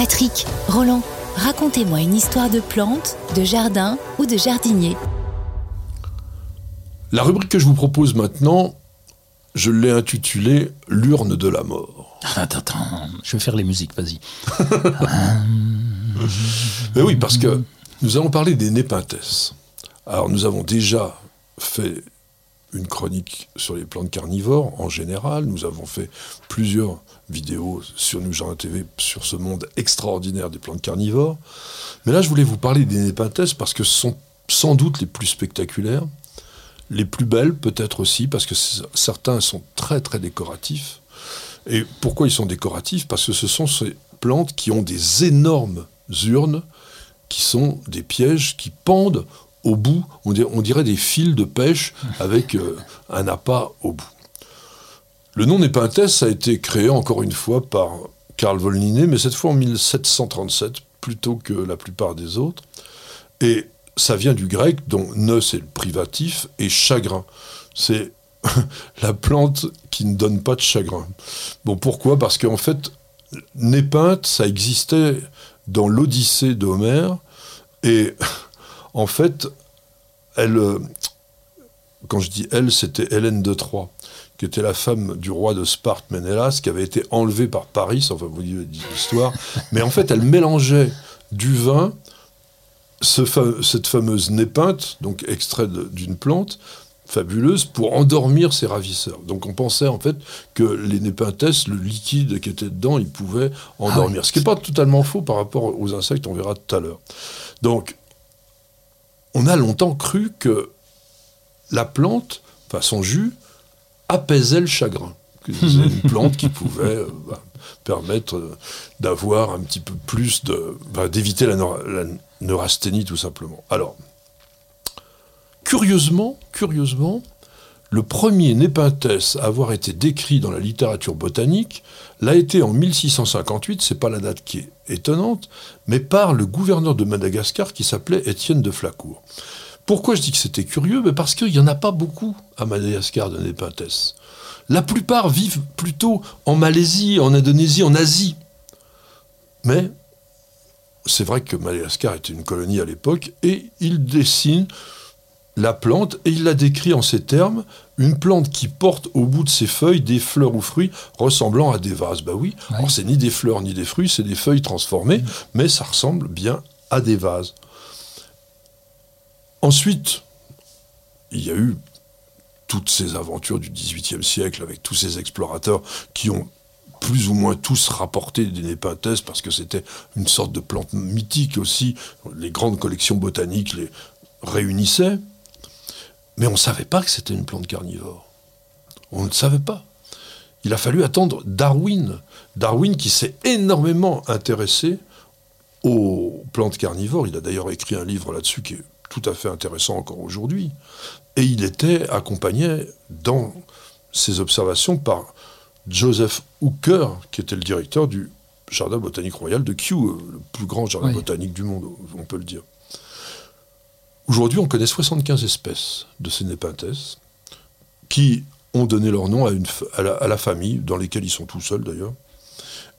Patrick, Roland, racontez-moi une histoire de plante, de jardin ou de jardinier. La rubrique que je vous propose maintenant, je l'ai intitulée L'urne de la mort. Attends, attends, je vais faire les musiques, vas-y. Mais oui, parce que nous allons parler des népenthes. Alors nous avons déjà fait une chronique sur les plantes carnivores en général. Nous avons fait plusieurs vidéos sur Nous Jardin TV sur ce monde extraordinaire des plantes carnivores. Mais là, je voulais vous parler des népenthes parce que ce sont sans doute les plus spectaculaires, les plus belles peut-être aussi, parce que certains sont très très décoratifs. Et pourquoi ils sont décoratifs? Parce que ce sont ces plantes qui ont des énormes urnes, qui sont des pièges qui pendent au bout, on dirait, des fils de pêche avec euh, un appât au bout. Le nom Népenthes a été créé encore une fois par Karl von Linné, mais cette fois en 1737, plutôt que la plupart des autres. Et ça vient du grec, dont ne c'est le privatif, et chagrin. C'est la plante qui ne donne pas de chagrin. Bon, pourquoi? Parce qu'en fait, Népenthe, ça existait dans l'Odyssée d'Homère, et en fait, elle, euh, quand je dis elle, c'était Hélène de Troie, qui était la femme du roi de Sparte, Ménélas, qui avait été enlevée par Paris, enfin vous dites l'histoire, mais en fait, elle mélangeait du vin, cette fameuse népinte, donc extrait d'une plante, fabuleuse pour endormir ses ravisseurs. Donc on pensait en fait que les népenthes, le liquide qui était dedans, il pouvait endormir. Ah Ce qui n'est pas totalement faux par rapport aux insectes, on verra tout à l'heure. Donc on a longtemps cru que la plante, enfin son jus, apaisait le chagrin. C'était une plante qui pouvait euh, bah, permettre euh, d'avoir un petit peu plus de. Bah, d'éviter la, neurasthénie tout simplement. Alors, curieusement, curieusement, le premier Népenthes à avoir été décrit dans la littérature botanique l'a été en 1658, c'est pas la date qui est étonnante, mais par le gouverneur de Madagascar qui s'appelait Étienne de Flacourt. Pourquoi je dis que c'était curieux? Mais Parce qu'il n'y en a pas beaucoup à Madagascar de Népenthes. La plupart vivent plutôt en Malaisie, en Indonésie, en Asie. Mais c'est vrai que Madagascar était une colonie à l'époque et il dessine la plante et il la décrit en ces termes une plante qui porte au bout de ses feuilles des fleurs ou fruits ressemblant à des vases. Bah oui, alors c'est ni des fleurs ni des fruits, c'est des feuilles transformées, mm. mais ça ressemble bien à des vases. Ensuite, il y a eu toutes ces aventures du XVIIIe siècle avec tous ces explorateurs qui ont plus ou moins tous rapporté des népenthes parce que c'était une sorte de plante mythique aussi. Les grandes collections botaniques les réunissaient. Mais on ne savait pas que c'était une plante carnivore. On ne savait pas. Il a fallu attendre Darwin. Darwin qui s'est énormément intéressé aux plantes carnivores. Il a d'ailleurs écrit un livre là-dessus qui est tout à fait intéressant encore aujourd'hui. Et il était accompagné dans ses observations par Joseph Hooker, qui était le directeur du Jardin botanique royal de Kew, le plus grand jardin botanique du monde, on peut le dire. Aujourd'hui, on connaît 75 espèces de ces népenthes qui ont donné leur nom à, une, à, la, famille, dans lesquelles ils sont tout seuls d'ailleurs.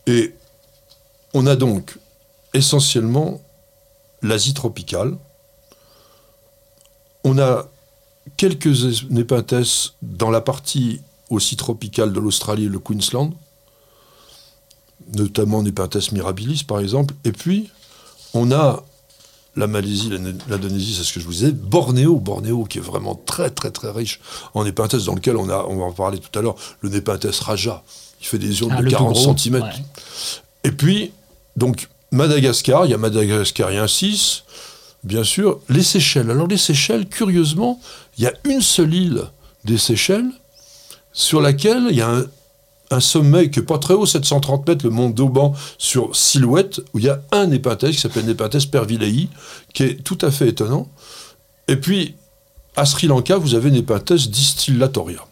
Et on a donc essentiellement l'Asie tropicale. On a quelques népenthes dans la partie aussi tropicale de l'Australie et le Queensland, notamment Nepenthes mirabilis par exemple. Et puis, on a la Malaisie, l'Indonésie, c'est ce que je vous disais. Bornéo, Bornéo, qui est vraiment très très très riche en népenthes, dans lequel on a, on va en parler tout à l'heure, le népenthes Raja. Il fait des urnes ah, de 40 cm. Et puis, donc, Madagascar, il y a Madagascarien 6, bien sûr. Les Seychelles. Alors, les Seychelles, curieusement, il y a une seule île des Seychelles sur laquelle il y a un, un sommet qui n'est pas très haut, 730 mètres, le mont d'Auban, sur Silhouette, où il y a un népenthes qui s'appelle Népenthes pervillei, qui est tout à fait étonnant. Et puis, à Sri Lanka, vous avez Népenthes distillatoria.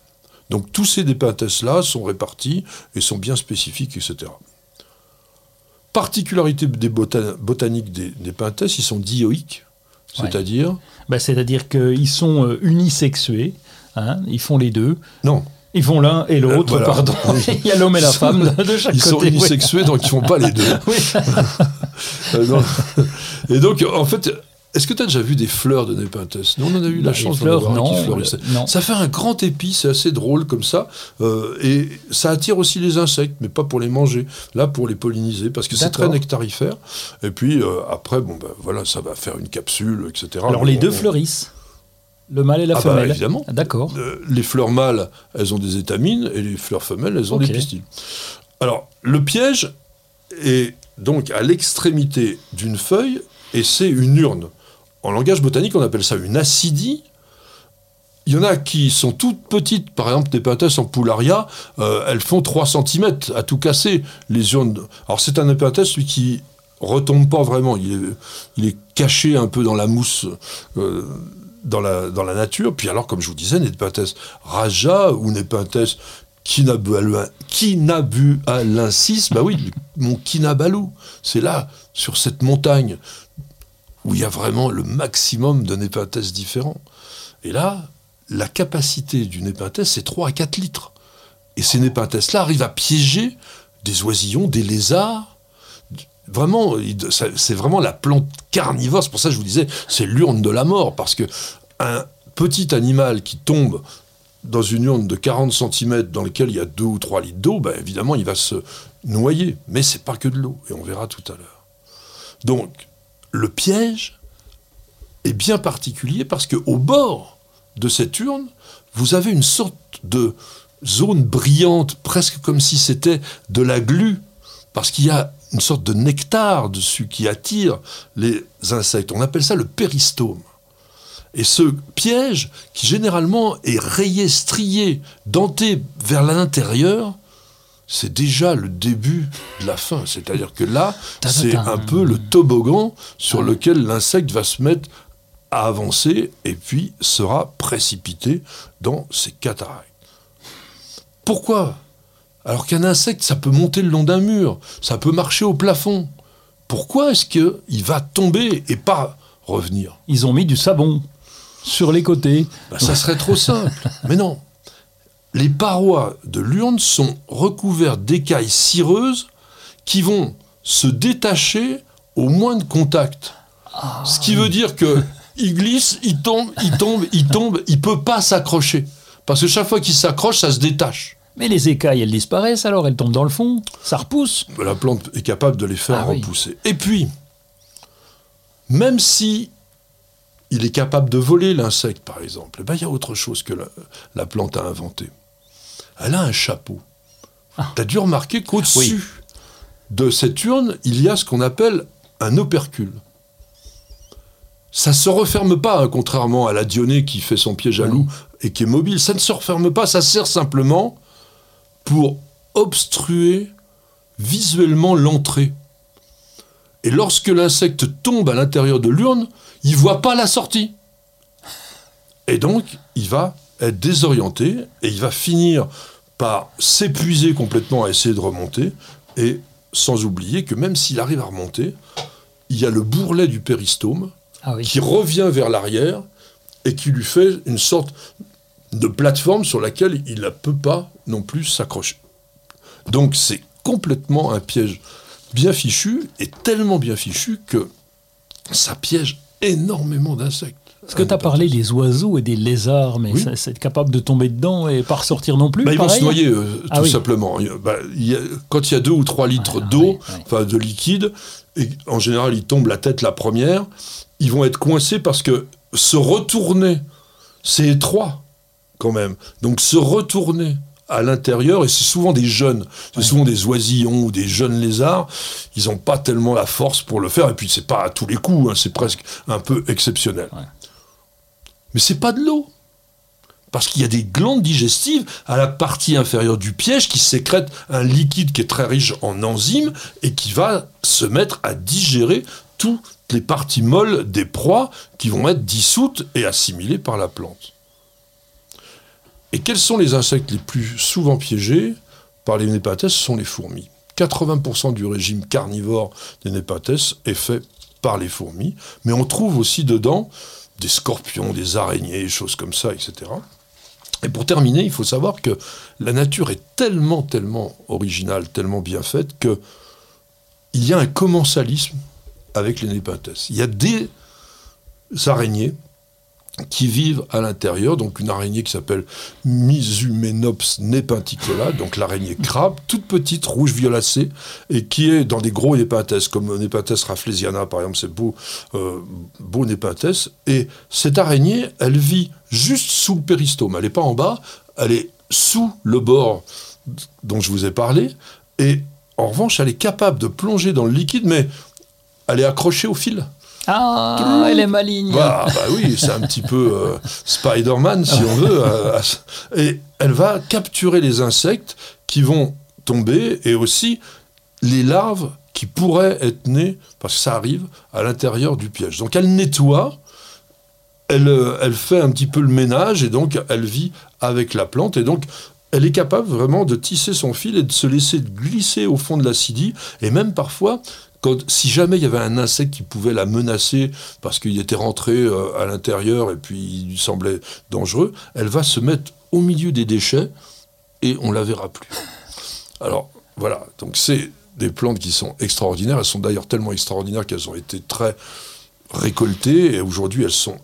Donc tous ces népenthes-là sont répartis et sont bien spécifiques, etc. Particularité des botaniques des népenthes, ils sont dioïques, c'est-à-dire bah, C'est-à-dire qu'ils sont euh, unisexués, hein, ils font les deux. Non, Ils font l'un et l'autre, Euh, voilà. pardon. Il y a l'homme et la femme de, chaque Ils sont côté. oui. unisexués, donc ils font pas les deux. Oui. Euh. Et donc, en fait, est-ce que tu as déjà vu des fleurs de Népenthes Nous, on en a eu Bah, la les chance d'en avoir non, qui fleurissait. non. Ça fait un grand épi, c'est assez drôle comme ça. euh, et ça attire aussi les insectes, mais pas pour les manger. Là, pour les polliniser, parce que c'est très nectarifère. Et puis, euh, après, bon, ben, voilà, ça va faire une capsule, etc. Alors les deux on- fleurissent. Le mâle et la Ah bah, femelle. D'accord. Euh, les fleurs mâles, elles ont des étamines, et les fleurs femelles, elles ont des pistils. Alors, le piège est donc à l'extrémité d'une feuille, et c'est une urne. En langage botanique, on appelle ça une acidie. Il y en a qui sont toutes petites, par exemple des Nepenthes en poularia, euh, elles font 3 cm à tout casser, les urnes. Alors c'est un Nepenthes, lui, qui retombe pas vraiment, il est, il est caché un peu dans la mousse, euh, dans, la, nature. Puis alors, comme je vous disais, Nepenthes raja ou Nepenthes kinabualensis, bah oui, mon Kinabalu, c'est là, sur cette montagne, où il y a vraiment le maximum de Nepenthes différents. Et là, la capacité du Nepenthes, c'est 3 à 4 litres. Et ces Nepenthes-là arrivent à piéger des oisillons, des lézards. Vraiment, c'est vraiment la plante carnivore. C'est pour ça que je vous disais, c'est l'urne de la mort. Parce que un petit animal qui tombe dans une urne de 40 cm dans laquelle il y a 2 ou 3 litres d'eau, ben évidemment, il va se noyer. Mais c'est pas que de l'eau. Et on verra tout à l'heure. Donc, le piège est bien particulier parce qu'au bord de cette urne, vous avez une sorte de zone brillante, presque comme si c'était de la glu, parce qu'il y a une sorte de nectar dessus qui attire les insectes. On appelle ça le péristome. Et ce piège, qui généralement est rayé, strié, denté vers l'intérieur, c'est déjà le début de la fin. C'est-à-dire que là, c'est un peu le toboggan sur lequel l'insecte va se mettre à avancer et puis sera précipité dans ses cataractes. Pourquoi Alors qu'un insecte, ça peut monter le long d'un mur, ça peut marcher au plafond. Pourquoi est-ce qu'il va tomber et pas revenir? Ils ont mis du savon sur les côtés. Bah, Ça serait trop simple. Mais non. Les parois de l'urne sont recouvertes d'écailles cireuses qui vont se détacher au moins de contact. Ce qui veut dire que il glisse, il tombe, il tombe, il tombe, il peut pas s'accrocher. Parce que chaque fois qu'il s'accroche, ça se détache. Mais les écailles, elles disparaissent alors, elles tombent dans le fond, ça repousse. La plante est capable de les faire Ah oui. repousser. Et puis, même si il est capable de voler l'insecte, par exemple, eh ben, il y a autre chose que la, la plante a inventé. Elle a un chapeau. Tu as dû remarquer qu'au-dessus de cette urne, il y a ce qu'on appelle un opercule. Ça se referme pas, hein, contrairement à la dionée qui fait son piège à loup et qui est mobile. Ça ne se referme pas, ça sert simplement pour obstruer visuellement l'entrée. Et lorsque l'insecte tombe à l'intérieur de l'urne, il voit pas la sortie. Et donc, il va être désorienté et il va finir par s'épuiser complètement à essayer de remonter. Et sans oublier que même s'il arrive à remonter, il y a le bourrelet du péristome Ah oui. qui revient vers l'arrière et qui lui fait une sorte de plateforme sur laquelle il ne peut pas non plus s'accrocher. Donc c'est complètement un piège bien fichu et tellement bien fichu que ça piège énormément d'insectes. Parce que tu as parlé des oiseaux et des lézards, mais Oui. c'est capable de tomber dedans et pas ressortir non plus. Bah, ils vont se noyer, euh, Ah tout oui. simplement. Bah, y a- quand il y a deux ou trois litres Ah, d'eau, oui. enfin de liquide, et en général ils tombent la tête la première, ils vont être coincés parce que se retourner, c'est étroit quand même. Donc se retourner à l'intérieur, et c'est souvent des jeunes, c'est souvent des oisillons ou des jeunes lézards, ils n'ont pas tellement la force pour le faire, et puis c'est pas à tous les coups, hein, c'est presque un peu exceptionnel. Ouais. Mais c'est pas de l'eau. Parce qu'il y a des glandes digestives à la partie inférieure du piège qui sécrètent un liquide qui est très riche en enzymes et qui va se mettre à digérer toutes les parties molles des proies qui vont être dissoutes et assimilées par la plante. Et quels sont les insectes les plus souvent piégés par les népathes Ce sont les fourmis. 80% du régime carnivore des népathes est fait par les fourmis, mais on trouve aussi dedans des scorpions, des araignées, choses comme ça, etc. Et pour terminer, il faut savoir que la nature est tellement, tellement originale, tellement bien faite, que il y a un commensalisme avec les népenthes. Il y a des araignées qui vivent à l'intérieur, donc une araignée qui s'appelle Misumenops nepenticola, donc l'araignée crabe, toute petite, rouge violacée, et qui est dans des gros népenthes, comme Nepenthes rafflesiana par exemple, c'est beau, euh, et cette araignée, elle vit juste sous le péristome, elle n'est pas en bas, elle est sous le bord dont je vous ai parlé, et en revanche, elle est capable de plonger dans le liquide, mais elle est accrochée au fil. Ah, elle est maligne. Bah, bah oui, c'est un petit peu euh, Spider-Man, si on veut. euh, et elle va capturer les insectes qui vont tomber et aussi les larves qui pourraient être nées, parce que ça arrive, à l'intérieur du piège. Donc elle nettoie, elle, euh, elle fait un petit peu le ménage et donc elle vit avec la plante. Et donc elle est capable vraiment de tisser son fil et de se laisser glisser au fond de l'acidie. Et même parfois, quand, si jamais il y avait un insecte qui pouvait la menacer parce qu'il était rentré euh, à l'intérieur et puis il lui semblait dangereux, elle va se mettre au milieu des déchets et on la verra plus. Alors voilà, donc c'est des plantes qui sont extraordinaires. Elles sont d'ailleurs tellement extraordinaires qu'elles ont été très récoltées et aujourd'hui elles sont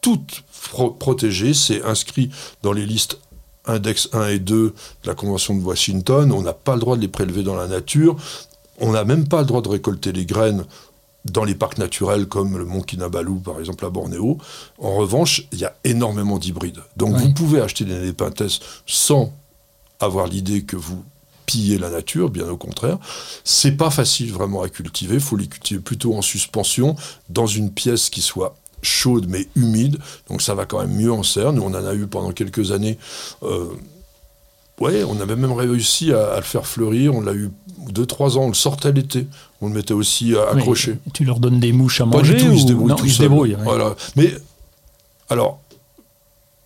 toutes pro- protégées. C'est inscrit dans les listes index 1 et 2 de la Convention de Washington. On n'a pas le droit de les prélever dans la nature. On n'a même pas le droit de récolter les graines dans les parcs naturels comme le mont Kinabalu, par exemple, à Bornéo. En revanche, il y a énormément d'hybrides. Donc Oui. vous pouvez acheter des népenthes sans avoir l'idée que vous pillez la nature, bien au contraire. C'est pas facile vraiment à cultiver. Il faut les cultiver plutôt en suspension, dans une pièce qui soit chaude mais humide. Donc ça va quand même mieux en serre. Nous, on en a eu pendant quelques années. euh, Ouais, on avait même réussi à, à le faire fleurir. On l'a eu deux, trois ans. On le sortait l'été. On le mettait aussi euh, Mais accroché. tu leur donnes des mouches à Pas manger du tout, ou... ils se débrouillent Non, tout ils se seuls. débrouillent. ouais. Voilà. Mais alors,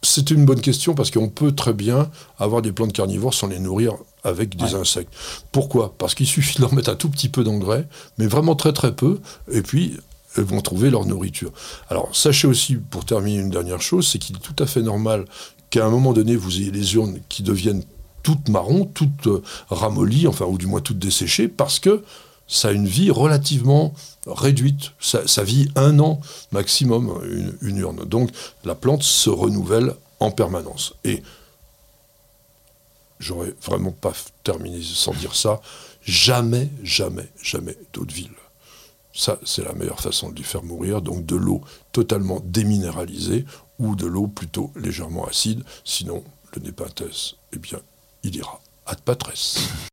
c'est une bonne question parce qu'on peut très bien avoir des plantes carnivores sans les nourrir avec des Ouais. insectes. Pourquoi? Parce qu'il suffit de leur mettre un tout petit peu d'engrais, mais vraiment très très peu, et puis elles vont trouver leur nourriture. Alors, sachez aussi, pour terminer une dernière chose, c'est qu'il est tout à fait normal qu'à un moment donné, vous ayez les urnes qui deviennent toutes marron, toutes euh, ramollies, enfin, ou du moins toutes desséchées, parce que ça a une vie relativement réduite. Ça, ça vit un an maximum, une, urne. Donc, la plante se renouvelle en permanence. Et j'aurais vraiment pas terminé sans dire ça. Jamais, jamais, jamais d'eau de ville. Ça, c'est la meilleure façon de lui faire mourir. Donc, de l'eau totalement déminéralisée ou de l'eau plutôt légèrement acide. Sinon, le népenthes, eh bien, il ira ad patres.